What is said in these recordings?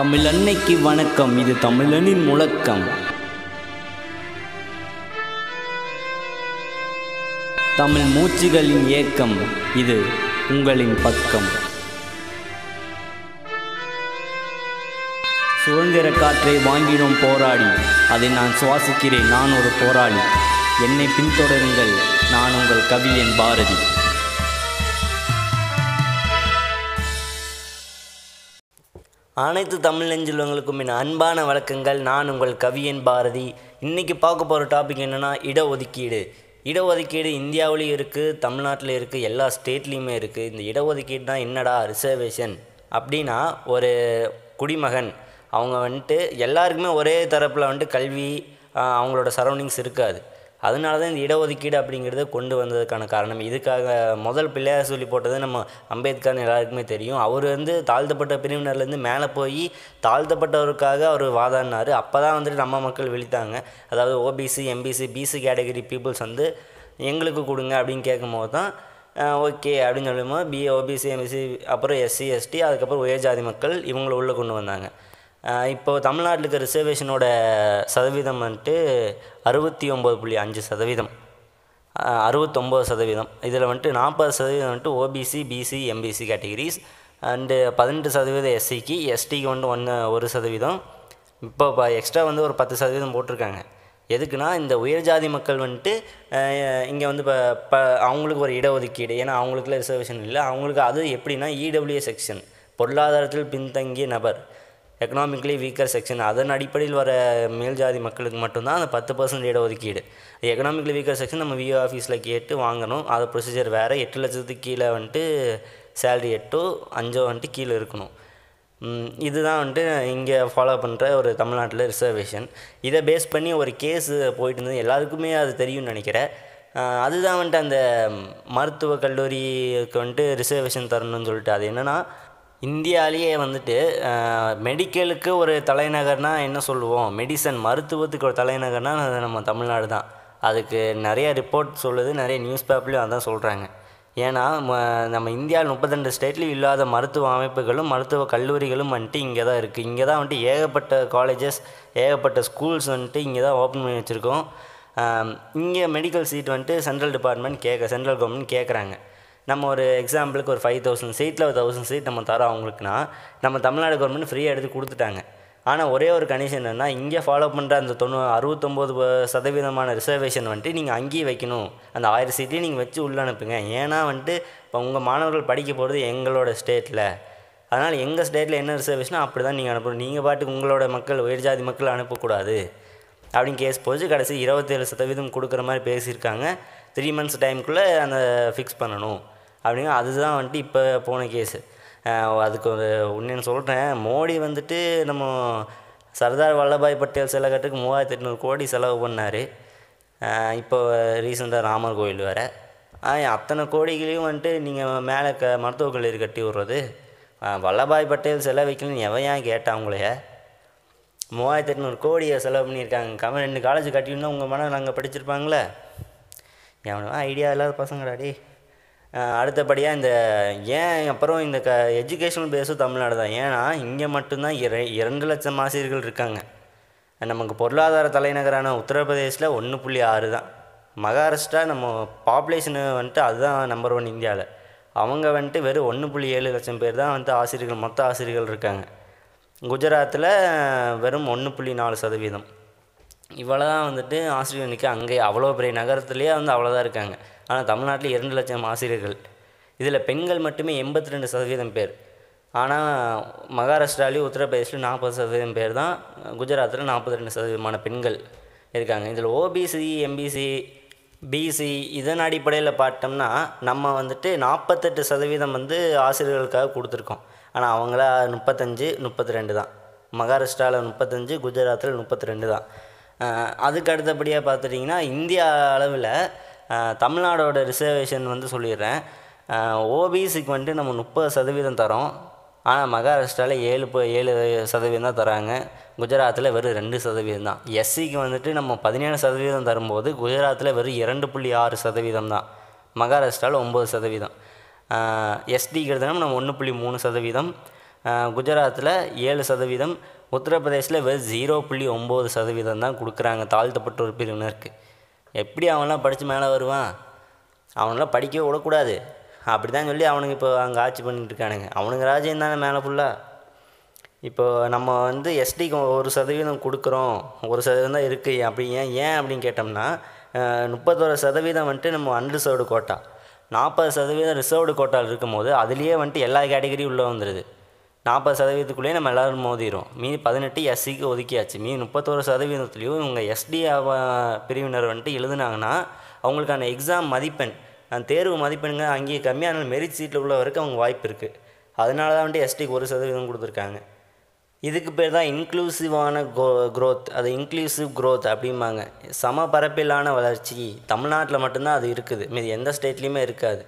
தமிழ் அன்னைக்கு வணக்கம். இது தமிழனின் முழக்கம். தமிழ் மூச்சுகளின் ஏக்கம். இது உங்களின் பக்கம். சுதந்திர காற்றை வாங்கினோம் போராடி. அதை நான் சுவாசிக்கிறேன். நான் ஒரு போராளி. என்னை பின்தொடருங்கள். நான் உங்கள் கவியன் பாரதி. அனைத்து தமிழ் நெஞ்சுள்ளவங்களுக்கும் என் அன்பான வழக்கங்கள் நான் உங்கள் கவியன் பாரதி. இன்றைக்கி பார்க்க போகிற டாபிக் என்னென்னா இடஒதுக்கீடு. இடஒதுக்கீடு இந்தியாவிலையும் இருக்குது தமிழ்நாட்டில் இருக்குது எல்லா ஸ்டேட்லேயுமே இருக்குது இந்த இடஒதுக்கீடுனா என்னடா ரிசர்வேஷன் அப்படின்னா ஒரு குடிமகன் அவங்க வந்துட்டு எல்லாருக்குமே ஒரே தரப்பில் வந்துட்டு கல்வி அவங்களோட சரௌண்டிங்ஸ் இருக்காது. அதனால தான் இந்த இடஒதுக்கீடு அப்படிங்கிறத கொண்டு வந்ததுக்கான காரணம். இதுக்காக முதல் பிள்ளையார் சொல்லி போட்டது நம்ம அம்பேத்கர்னு எல்லாருக்குமே தெரியும். அவர் வந்து தாழ்த்தப்பட்ட பிரிவினர்லேருந்து மேலே போய் தாழ்த்தப்பட்டவருக்காக அவர் வாதாடினார். அப்போ தான் வந்துட்டு நம்ம மக்கள் விழித்தாங்க. அதாவது OBC MBC BC category peoples வந்து எங்களுக்கு கொடுங்க அப்படின்னு கேட்கும்போது தான் ஓகே அப்படின்னு சொல்லும்போது பி ஓபிசி எம்பிசி அப்புறம் எஸ்சி எஸ்டி அதுக்கப்புறம் உயர்ஜாதி மக்கள் இவங்களை உள்ளே கொண்டு வந்தாங்க. இப்போது தமிழ்நாட்டில் இருக்க ரிசர்வேஷனோட சதவீதம் வந்துட்டு அறுபத்தி ஒம்பது புள்ளி அஞ்சு சதவீதம். அறுபத்தொம்பது சதவீதம். இதில் வந்துட்டு நாற்பது சதவீதம் வந்துட்டு OBC BC MBC categories. And பதினெட்டு சதவீதம் எஸ்சிக்கு எஸ்டிக்கு வந்து ஒன்று ஒரு சதவீதம். இப்போ இப்போ எக்ஸ்ட்ரா வந்து ஒரு பத்து சதவீதம் போட்டிருக்காங்க. எதுக்குன்னா இந்த உயர்ஜாதி மக்கள் வந்துட்டு இங்கே வந்து இப்போ இப்போ அவங்களுக்கு ஒரு இடஒதுக்கீடு. ஏன்னா அவங்களுக்குலாம் ரிசர்வேஷன் இல்லை. அவங்களுக்கு அது எப்படின்னா இடபிள்யூ செக்ஷன் பொருளாதாரத்தில் பின்தங்கிய நபர். எக்கனாமிக்கலி வீக்கர் செக்ஷன் அதன் அடிப்படையில் வர மேல் ஜாதி மக்களுக்கு மட்டும்தான் அந்த பத்து பர்சன்ட் இடஒதுக்கீடு. எக்கனாமிக்கலி வீக்கர் செக்ஷன் நம்ம விஓ ஆஃபீஸில் கேட்டு வாங்கணும். அது ப்ரொசீஜர் வேறு. எட்டு லட்சத்துக்கு கீழே வந்துட்டு சேலரி எட்டோ அஞ்சோ வந்துட்டு கீழே இருக்கணும். இதுதான் வந்துட்டு இங்கே ஃபாலோ பண்ணுற ஒரு தமிழ்நாட்டில் ரிசர்வேஷன் இதை பேஸ் பண்ணி ஒரு கேஸு போயிட்டு இருந்தது. எல்லாருக்குமே அது தெரியும்னு நினைக்கிறேன். அதுதான் வந்துட்டு அந்த மருத்துவக் கல்லூரிக்கு வந்துட்டு ரிசர்வேஷன் தரணும்னு சொல்லிட்டு. அது என்னென்னா இந்தியாவிலேயே வந்துட்டு மெடிக்கலுக்கு ஒரு தலைநகர்னால் என்ன சொல்லுவோம்? மெடிசன் மருத்துவத்துக்கு ஒரு தலைநகர்னால் அது நம்ம தமிழ்நாடு தான். அதுக்கு நிறைய ரிப்போர்ட் சொல்லுது நிறைய நியூஸ் பேப்பர்லேயும் அதான் சொல்கிறாங்க ஏன்னா நம்ம இந்தியாவில் முப்பத்திரெண்டு ஸ்டேட்லேயும் இல்லாத மருத்துவ அமைப்புகளும் மருத்துவ கல்லூரிகளும் வந்துட்டு இங்கே தான் இருக்குது இங்கே தான் வந்துட்டு ஏகப்பட்ட காலேஜஸ் ஏகப்பட்ட ஸ்கூல்ஸ் வந்துட்டு இங்கே தான் ஓப்பன் பண்ணி வச்சுருக்கோம். இங்கே மெடிக்கல் சீட் வந்துட்டு சென்ட்ரல் டிபார்ட்மெண்ட் கேட்க சென்ட்ரல் கவர்மெண்ட் கேட்குறாங்க நம்ம ஒரு எக்ஸாம்பிளுக்கு ஒரு ஃபைவ் தௌசண்ட் சீட்டில் ஒரு தௌசண்ட் சீட் நம்ம தரோம் அவங்களுக்குனா நம்ம தமிழ்நாடு கவர்மெண்ட் ஃப்ரீயாக எடுத்து கொடுத்துட்டாங்க. ஆனால் ஒரே ஒரு கண்டிஷன் என்னென்னா இங்கே ஃபாலோ பண்ணுற அந்த தொண்ணூ அறுபத்தொம்போது சதவீதமான ரிசர்வேஷன் வந்துட்டு நீங்கள் அங்கேயே வைக்கணும். அந்த ஆயிரம் சீட்டையும் நீங்கள் வச்சு உள்ளே அனுப்புங்க. ஏன்னா வந்துட்டு இப்போ உங்கள் மாணவர்கள் படிக்க போகிறது எங்களோட ஸ்டேட்டில் அதனால் எங்கள் ஸ்டேட்டில் என்ன ரிசர்வேஷனோ அப்படி தான் நீங்கள் அனுப்பணும். நீங்கள் பாட்டுக்கு உங்களோட மக்கள் உயர்ஜாதி மக்கள் அனுப்பக்கூடாது. அப்படின்னு கேஸ் போச்சு. கடைசி இருபத்தேழு சதவீதம் கொடுக்குற மாதிரி பேசியிருக்காங்க. த்ரீ மந்த்ஸ் டைமுக்குள்ளே அந்த ஃபிக்ஸ் பண்ணணும். அப்படிங்க அதுதான் வந்துட்டு இப்போ போன கேஸு அதுக்கு ஒரு உண்மைன்னு சொல்கிறேன் மோடி வந்துட்டு நம்ம சர்தார் வல்லபாய் பட்டேல் சிலை கட்டுக்கு மூவாயிரத்தி எட்நூறு கோடி செலவு பண்ணார். இப்போ ரீசெண்டாக ராமர் கோயில் வேறு. அத்தனை கோடிகளையும் வந்துட்டு நீங்கள் மேலே க மருத்துவக் கல்லூரி கட்டி விட்றது. வல்லபாய் பட்டேல் செலை வைக்கணும்னு எவன் ஏன் கேட்டான் உங்களைய? மூவாயிரத்தி எட்நூறு கோடியை செலவு பண்ணியிருக்காங்க. கவன் ரெண்டு காலேஜ் கட்டியிருந்தா உங்கள் மனம் நாங்கள் படிச்சிருப்பாங்களே? எவனும் ஐடியா இல்லாத பசங்கடாடி அடுத்தபடியாக இந்த ஏன் அப்புறம் இந்த க எஜுகேஷனல் பேஸும் தமிழ்நாடு தான். ஏன்னா இங்கே மட்டும்தான் இர இரண்டு லட்சம் ஆசிரியர்கள் இருக்காங்க. நமக்கு பொருளாதார தலைநகரான உத்தரப்பிரதேசில் ஒன்று புள்ளி ஆறு தான். மகாராஷ்டிரா நம்ம பாப்புலேஷனு வந்துட்டு அதுதான் நம்பர் ஒன் இந்தியாவில் அவங்க வந்துட்டு வெறும் ஒன்று புள்ளி ஏழு லட்சம் பேர் தான் வந்துட்டு ஆசிரியர்கள் மொத்த ஆசிரியர்கள் இருக்காங்க. குஜராத்தில் வெறும் ஒன்று புள்ளி நாலு சதவீதம். இவ்வளோ தான் வந்துட்டு ஆசிரியர் எண்ணிக்கை அங்கே அவ்வளோ பெரிய நகரத்துலேயே வந்து அவ்வளோதான் இருக்காங்க. ஆனால் தமிழ்நாட்டில் இரண்டு லட்சம் ஆசிரியர்கள். இதில் பெண்கள் மட்டுமே எண்பத்தி ரெண்டு சதவீதம் பேர். ஆனால் மகாராஷ்டிராலையும் உத்தரப்பிரதேசிலும் நாற்பது சதவீதம் பேர் தான் குஜராத்தில் நாற்பத்தி ரெண்டு சதவீதமான பெண்கள் இருக்காங்க. இதில் ஓபிசி எம்பிசி பிசி இதன் அடிப்படையில் பார்த்தோம்னா நம்ம வந்துட்டு நாற்பத்தெட்டு சதவீதம் வந்து ஆசிரியர்களுக்காக கொடுத்துருக்கோம். ஆனால் அவங்கள முப்பத்தஞ்சு முப்பத்தி ரெண்டு தான். மகாராஷ்டிராவில் முப்பத்தஞ்சு குஜராத்தில் முப்பத்தி ரெண்டு தான். அதுக்கு அடுத்தபடியாக பார்த்துட்டிங்கன்னா இந்தியா அளவில் தமிழ்நாடோட ரிசர்வேஷன் வந்து சொல்லிடுறேன். ஓபிசிக்கு வந்துட்டு நம்ம முப்பது சதவீதம் தரோம். ஆனால் மகாராஷ்டிராவில் ஏழு ப- ஏழு சதவீதம் தான் தராங்க. குஜராத்தில் வெறும் ரெண்டு சதவீதம் தான். எஸ்சிக்கு வந்துட்டு நம்ம பதினேழு சதவீதம் தரும்போது குஜராத்தில் வெறும் இரண்டு புள்ளி ஆறு சதவீதம் தான். மகாராஷ்டிராவில் ஒம்பது சதவீதம். எஸ்டிக்கு எடுத்தோம்னா நம்ம ஒன்று புள்ளி மூணு சதவீதம். குஜராத்தில் ஏழு சதவீதம். உத்தரப்பிரதேசில் வெறும் ஜீரோ புள்ளி ஒம்பது சதவீதம் தான் கொடுக்குறாங்க தாழ்த்தப்பட்ட ஒரு பிரிவினருக்கு. எப்படி அவன்லாம் படித்து மேலே வருவான்? அவனெல்லாம் படிக்கவே விடக்கூடாது. அப்படி தான் சொல்லி அவனுங்க இப்போ அங்கே ஆட்சி பண்ணிகிட்டு இருக்கானுங்க. அவனுங்க ராஜ்யம் தானே மேலே ஃபுல்லாக இப்போ நம்ம வந்து எஸ்டிக்கு ஒரு சதவீதம் கொடுக்குறோம். ஒரு சதவீதம் தான் இருக்குது அப்படி ஏன் ஏன் அப்படின்னு கேட்டோம்னா முப்பத்தோரு சதவீதம் வந்துட்டு நம்ம அன்ரிசர்வ்டு கோட்டா நாற்பது சதவீதம் ரிசர்வ்டு கோட்டாவில் இருக்கும்போது அதுலேயே வந்துட்டு எல்லா கேட்டகரியும் உள்ளே வந்துடுது நாற்பது சதவீதத்துக்குள்ளேயே நம்ம எல்லோரும் மோதிரும் மீதி பதினெட்டு எஸ்சிக்கு ஒதுக்கியாச்சு. மீதி முப்பத்தோரு சதவீதத்துலேயும் இவங்க எஸ்டி பிரிவினர் வந்துட்டு எழுதுனாங்கன்னா அவங்களுக்கான எக்ஸாம் மதிப்பெண் அந்த தேர்வு மதிப்பெண்ங்க அங்கேயே கம்மியான மெரிட் சீட்டில் உள்ள வரைக்கும் அவங்க வாய்ப்பு இருக்குது அதனால தான் வந்துட்டு எஸ்டிக்கு ஒரு சதவீதம் கொடுத்துருக்காங்க. இதுக்கு பேர் தான் இன்க்ளூசிவான கோ growth. அது இன்க்ளூசிவ் க்ரோத் அப்படிம்பாங்க. சம பரப்பிலான வளர்ச்சி. தமிழ்நாட்டில் மட்டும்தான் அது இருக்குது. மீதி எந்த ஸ்டேட்லேயுமே இருக்காது.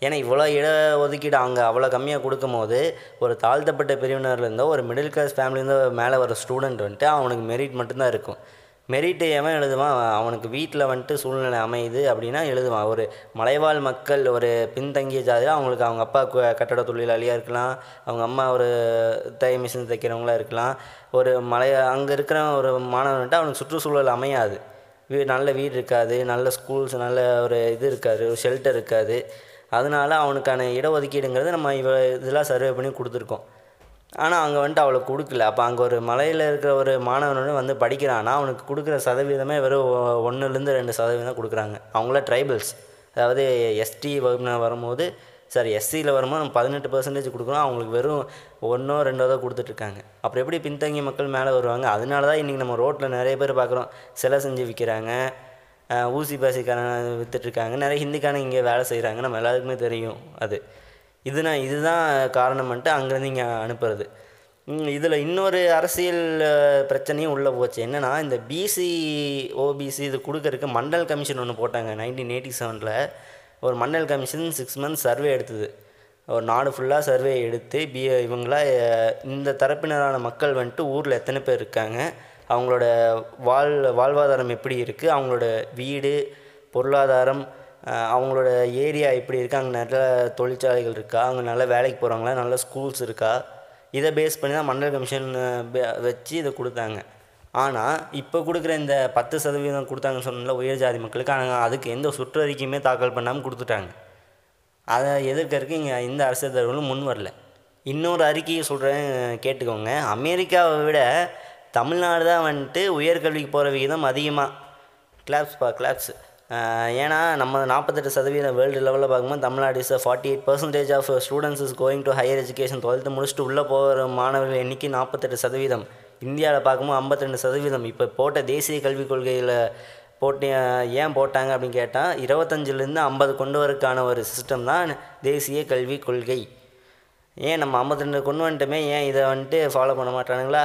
ஏன்னா இவ்வளோ இட ஒதுக்கீடு அங்கே அவ்வளோ கம்மியாக கொடுக்கும் போது ஒரு தாழ்த்தப்பட்ட பிரிவினர்லேருந்தோ ஒரு மிடில் கிளாஸ் ஃபேமிலியிருந்தோ மேலே வர ஸ்டூடெண்ட் வந்துட்டு அவனுக்கு மெரிட் மட்டும்தான் இருக்கும். மெரிட்டு எவன் எழுதுவான்? அவனுக்கு வீட்டில் வந்துட்டு சூழ்நிலை அமையுது அப்படின்னா எழுதுவான். ஒரு மலைவாழ் மக்கள் ஒரு பின்தங்கிய ஜாதியாக அவங்களுக்கு அவங்க அப்பா கு- கட்டட தொழிலாளியாக இருக்கலாம். அவங்க அம்மா ஒரு தை மிஷின் தைக்கிறவங்களா இருக்கலாம். ஒரு மலை அங்கே இருக்கிற ஒரு மாணவன் வந்துட்டு அவனுக்கு சுற்றுச்சூழல் அமையாது. வீ நல்ல வீடு இருக்காது நல்ல ஸ்கூல்ஸ் நல்ல ஒரு இது இருக்காது ஒரு ஷெல்டர் இருக்காது. அதனால அவனுக்கான இடஒதுக்கீடுங்கிறது நம்ம இவ இதெல்லாம் சர்வே பண்ணி கொடுத்துருக்கோம். ஆனால் அங்கே வந்துட்டு அவளுக்கு கொடுக்கல. அப்போ அங்கே ஒரு மலையில் இருக்கிற ஒரு மாணவனோட வந்து படிக்கிறான்னா அவனுக்கு கொடுக்குற சதவீதமே வெறும் ஒன்றுலேருந்து ரெண்டு சதவீதம் கொடுக்குறாங்க. அவங்கள ட்ரைபல்ஸ் அதாவது எஸ்டி வகுப்பினர் வரும்போது சாரி எஸ்சியில் வரும்போது நம்ம பதினெட்டு பர்சன்டேஜ் கொடுக்குறோம். அவங்களுக்கு வெறும் ஒன்றோ ரெண்டோ தான் கொடுத்துட்ருக்காங்க. அப்புறம் எப்படி பின்தங்கிய மக்கள் மேலே வருவாங்க? அதனால தான் இன்றைக்கி நம்ம ரோட்டில் நிறைய பேர் பார்க்குறோம். சிலை செஞ்சு விற்கிறாங்க. ஊசி பாசிக்காரன் விற்றுட்ருக்காங்க நிறைய ஹிந்திக்காரங்க இங்கே வேலை செய்கிறாங்க நம்ம எல்லாருக்குமே தெரியும் அது. இதுனா இதுதான் காரணம்ன்ட்டு அங்கேருந்து இங்கே அனுப்புறது. இதில் இன்னொரு அரசியல் பிரச்சனையும் உள்ளே போச்சு. என்னென்னா இந்த பிசி ஓபிசி இது கொடுக்கறதுக்கு மண்டல் கமிஷன் ஒன்று போட்டாங்க. நைன்டீன் எயிட்டி செவனில் ஒரு Mandal commission six months survey எடுத்தது. ஒரு நாடு ஃபுல்லாக சர்வே எடுத்து பி இவங்களா இந்த தரப்பினரான மக்கள் வந்துட்டு ஊரில் எத்தனை பேர் இருக்காங்க? அவங்களோட வாழ் வாழ்வாதாரம் எப்படி இருக்குது அவங்களோட வீடு பொருளாதாரம் அவங்களோட ஏரியா எப்படி இருக்குது அங்கே நல்ல தொழிற்சாலைகள் இருக்கா? அங்கே நல்ல வேலைக்கு போகிறாங்களா நல்ல ஸ்கூல்ஸ் இருக்கா? இதை பேஸ் பண்ணி தான் மண்டல் கமிஷன் வச்சு இதை கொடுத்தாங்க. ஆனால் இப்போ கொடுக்குற இந்த பத்து சதவீதம் கொடுத்தாங்கன்னு சொன்னல உயர் ஜாதி மக்களுக்கு ஆனால் அதுக்கு எந்த சுற்றறிக்கையுமே தாக்கல் பண்ணாமல் கொடுத்துட்டாங்க. அதை எதிர்க்கறதுக்கு இங்கே இந்த அரசியல் தலைவர்களும் முன் வரல. இன்னொரு அறிக்கையை சொல்கிறேன் கேட்டுக்கோங்க. அமெரிக்காவை விட தமிழ்நாடு தான் வந்துட்டு உயர்கல்விக்கு போகிற விகிதம் அதிகமாக கிளாப்ஸ்ப்பா கிளாப்ஸ் ஏன்னா நம்ம நாற்பத்தெட்டு சதவீதம் வேர்ல்டு லெவலில் பார்க்கும்போது Tamil Nadu is forty eight percentage of students is going to higher education twelfth முடிச்சுட்டு உள்ளே போகிற மாணவர்கள் எண்ணிக்கை நாற்பத்தெட்டு சதவீதம். இந்தியாவில் பார்க்கும்போது ஐம்பத்தெண்டு சதவீதம். இப்போ போட்ட தேசிய கல்விக் கொள்கையில் போட்டு ஏன் போட்டாங்க அப்படின்னு கேட்டால் இருபத்தஞ்சிலேருந்து ஐம்பது கொண்டு வரக்கான ஒரு சிஸ்டம் தான் தேசிய கல்விக் கொள்கை. ஏன் நம்ம ஐம்பத்தி ரெண்டு கொண்டு வந்துட்டோமே? ஏன் இதை வந்துட்டு ஃபாலோ பண்ண மாட்டானுங்களா?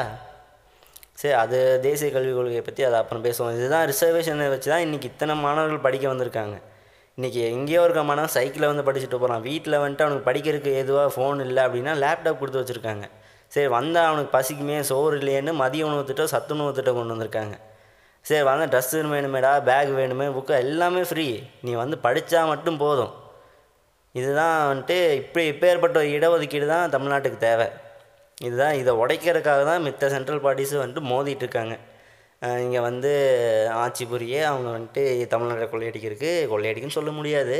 சரி அது தேசிய கல்விக் கொள்கையை பற்றி அதை அப்புறம் பேசுவோம். இதுதான் ரிசர்வேஷனை வச்சு தான் இன்றைக்கி இத்தனை மாணவர்கள் படிக்க வந்திருக்காங்க. இன்றைக்கி எங்கேயோ இருக்க மாணவன் சைக்கிளில் வந்து படிச்சுட்டு போகிறான் வீட்டில் வந்துட்டு அவனுக்கு படிக்கிறதுக்கு எதுவாக ஃபோன் இல்லை அப்படின்னா லேப்டாப் கொடுத்து வச்சுருக்காங்க. சரி வந்தால் அவனுக்கு பசிக்குமே சோறு இல்லையேன்னு மதிய உணவு திட்டம் சத்துணவு திட்டம் கொண்டு வந்திருக்காங்க. சரி வந்தால் ட்ரெஸ்ஸு வேணுமேடா பேக் வேணுமே புக்கு எல்லாமே ஃப்ரீ நீ வந்து படித்தா மட்டும் போதும். இதுதான் வந்துட்டு இப்படி இப்பேற்பட்ட ஒரு இடஒதுக்கீடு தான் தமிழ்நாட்டுக்கு தேவை. இதுதான் இதை உடைக்கிறதுக்காக தான் மித்த சென்ட்ரல் பார்ட்டிஸும் வந்துட்டு மோதிட்டு இருக்காங்க. இங்கே வந்து ஆட்சி புரிய அவங்க வந்துட்டு தமிழ்நாட்டை கொள்ளையடிக்கிறதுக்கு கொள்ளையடிக்குன்னு சொல்ல முடியாது.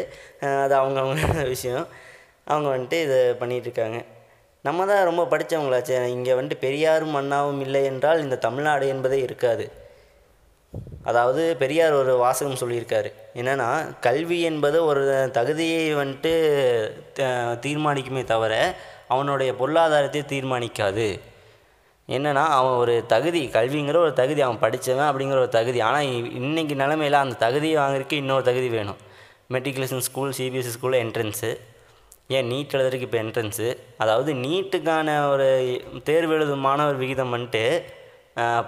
அது அவங்கவுங்க விஷயம். அவங்க வந்துட்டு இதை பண்ணிகிட்ருக்காங்க நம்ம தான் ரொம்ப படித்தவங்களாச்சு இங்கே வந்துட்டு பெரியாரும் அண்ணாவும் இல்லை என்றால் இந்த தமிழ்நாடு என்பதே இருக்காது. அதாவது பெரியார் ஒரு வாசகம் சொல்லியிருக்காரு. என்னென்னா கல்வி என்பது ஒரு தகுதியை வந்துட்டு தீர்மானிக்குமே தவிர அவனுடைய பொருளாதாரத்தை தீர்மானிக்காது. என்னென்னா அவன் ஒரு தகுதி கல்விங்கிற ஒரு தகுதி அவன் படித்தவன் அப்படிங்கிற ஒரு தகுதி. ஆனால் இன்றைக்கி நிலமையில அந்த தகுதியை வாங்குறதுக்கு இன்னொரு தகுதி வேணும். மெட்ரிகுலேஷன் ஸ்கூல் சிபிஎஸ்சி ஸ்கூலில் என்ட்ரன்ஸு ஏன் நீட் எழுதுறதுக்கு இப்போ என்ட்ரன்ஸு அதாவது நீட்டுக்கான ஒரு தேர்வு எழுதும் மாணவர் விகிதம் வந்துட்டு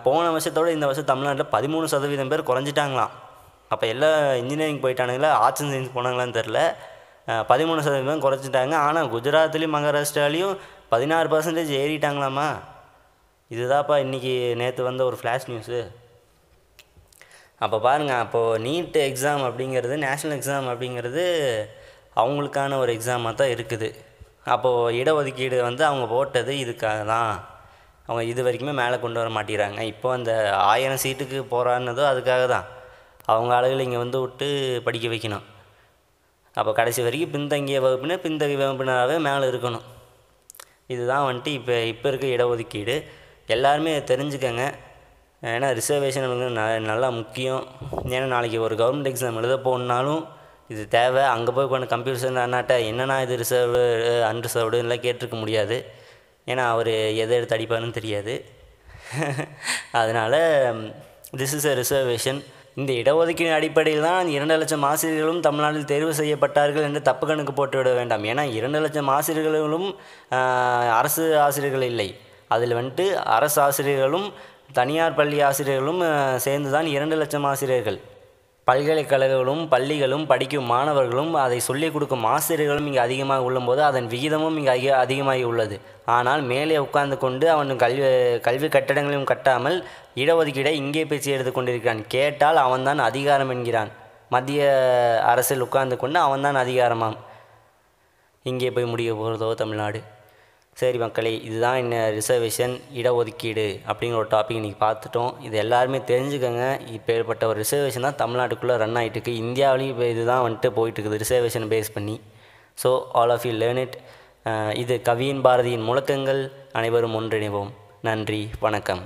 போன வருஷத்தோட இந்த வருஷம் தமிழ்நாட்டில் பதிமூணு சதவீதம் பேர் குறைஞ்சிட்டாங்களாம். அப்போ எல்லாம் இன்ஜினியரிங் போயிட்டானுங்களா? ஆர்ட்ஸ் அண்ட் சயின்ஸ் போனாங்களான்னு தெரில பதிமூணு சதவீதம் குறைச்சிட்டாங்க. ஆனால் குஜராத்லேயும் மகாராஷ்டிராலையும் பதினாறு பர்சன்டேஜ் ஏறிட்டாங்களாம்மா இதுதான்ப்பா இன்றைக்கி நேற்று வந்த ஒரு ஃப்ளாஷ் நியூஸு அப்போ பாருங்கள் அப்போது நீட் எக்ஸாம் அப்படிங்கிறது நேஷ்னல் எக்ஸாம் அப்படிங்கிறது அவங்களுக்கான ஒரு எக்ஸாமாக தான் இருக்குது. அப்போது இடஒதுக்கீடு வந்து அவங்க போட்டது இதுக்காக தான். அவங்க இது வரைக்குமே மேலே கொண்டு வர மாட்டேங்கிறாங்க. இப்போ அந்த ஆயிரம் சீட்டுக்கு போகிறான்னதோ அதுக்காக தான். அவங்க ஆளுகளை இங்கே வந்து விட்டு படிக்க வைக்கணும். அப்போ கடைசி வரைக்கும் பின்தங்கிய வகுப்பினர் பின்தங்கிய வகுப்பினராகவே மேலே இருக்கணும். இதுதான் வந்துட்டு இப்போ இப்போ இருக்க இடஒதுக்கீடு. எல்லாருமே தெரிஞ்சுக்கங்க. ஏன்னா ரிசர்வேஷன் ந நல்லா முக்கியம். ஏன்னா நாளைக்கு ஒரு கவர்மெண்ட் எக்ஸாம் எழுத போகணுன்னாலும் இது தேவை. அங்கே போய் கொண்டு கம்ப்யூட்டர் அண்ணாட்ட என்னென்னா இது ரிசர்வ்டு அன்ரிசர்வ்டுலாம் கேட்டிருக்க முடியாது. ஏன்னா அவர் எதை எடுத்து அடிப்பாருன்னு தெரியாது. அதனால் திஸ் இஸ் எ ரிசர்வேஷன் இந்த இடஒதுக்கீடு அடிப்படையில் தான் இரண்டு லட்சம் ஆசிரியர்களும் தமிழ்நாட்டில் தேர்வு செய்யப்பட்டார்கள் என்று தப்பு கணக்கு போட்டுவிட வேண்டாம். ஏன்னா இரண்டு லட்சம் ஆசிரியர்களும் அரசு ஆசிரியர்கள் இல்லை. அதில் வந்துட்டு அரசு ஆசிரியர்களும் தனியார் பள்ளி ஆசிரியர்களும் சேர்ந்து தான் இரண்டு லட்சம் ஆசிரியர்கள். பல்கலைக்கழகங்களும் பள்ளிகளும் படிக்கும் மாணவர்களும் அதை சொல்லிக் கொடுக்கும் ஆசிரியர்களும் இங்கே அதிகமாக உள்ளம்போது அதன் விகிதமும் இங்கே அதிக அதிகமாகி உள்ளது. ஆனால் மேலே உட்கார்ந்து கொண்டு அவன் கல்வி கல்வி கட்டடங்களையும் கட்டாமல் இடஒதுக்கீடை இங்கே பேசி எடுத்து கொண்டிருக்கிறான். கேட்டால் அவன்தான் அதிகாரம் என்கிறான். மத்திய அரசில் உட்கார்ந்து கொண்டு அவன்தான் அதிகாரமாம். இங்கே போய் முடிய போகிறதோ தமிழ்நாடு? சரி மக்களே இதுதான் என்ன ரிசர்வேஷன் இடஒதுக்கீடு அப்படிங்கிற ஒரு டாபிக் இன்றைக்கி பார்த்துட்டோம். இது எல்லாருமே தெரிஞ்சுக்கோங்க. இப்போ ஏற்பட்ட ஒரு ரிசர்வேஷன் தான் தமிழ்நாட்டுக்குள்ளே ரன் ஆகிட்டு இருக்குது இந்தியாவிலையும் இப்போ இதுதான் வந்துட்டு போயிட்டுருக்குது ரிசர்வேஷன் பேஸ் பண்ணி. So all of you learn it இது கவியின் பாரதியின் முழக்கங்கள். அனைவரும் ஒன்றிணைவோம். நன்றி வணக்கம்.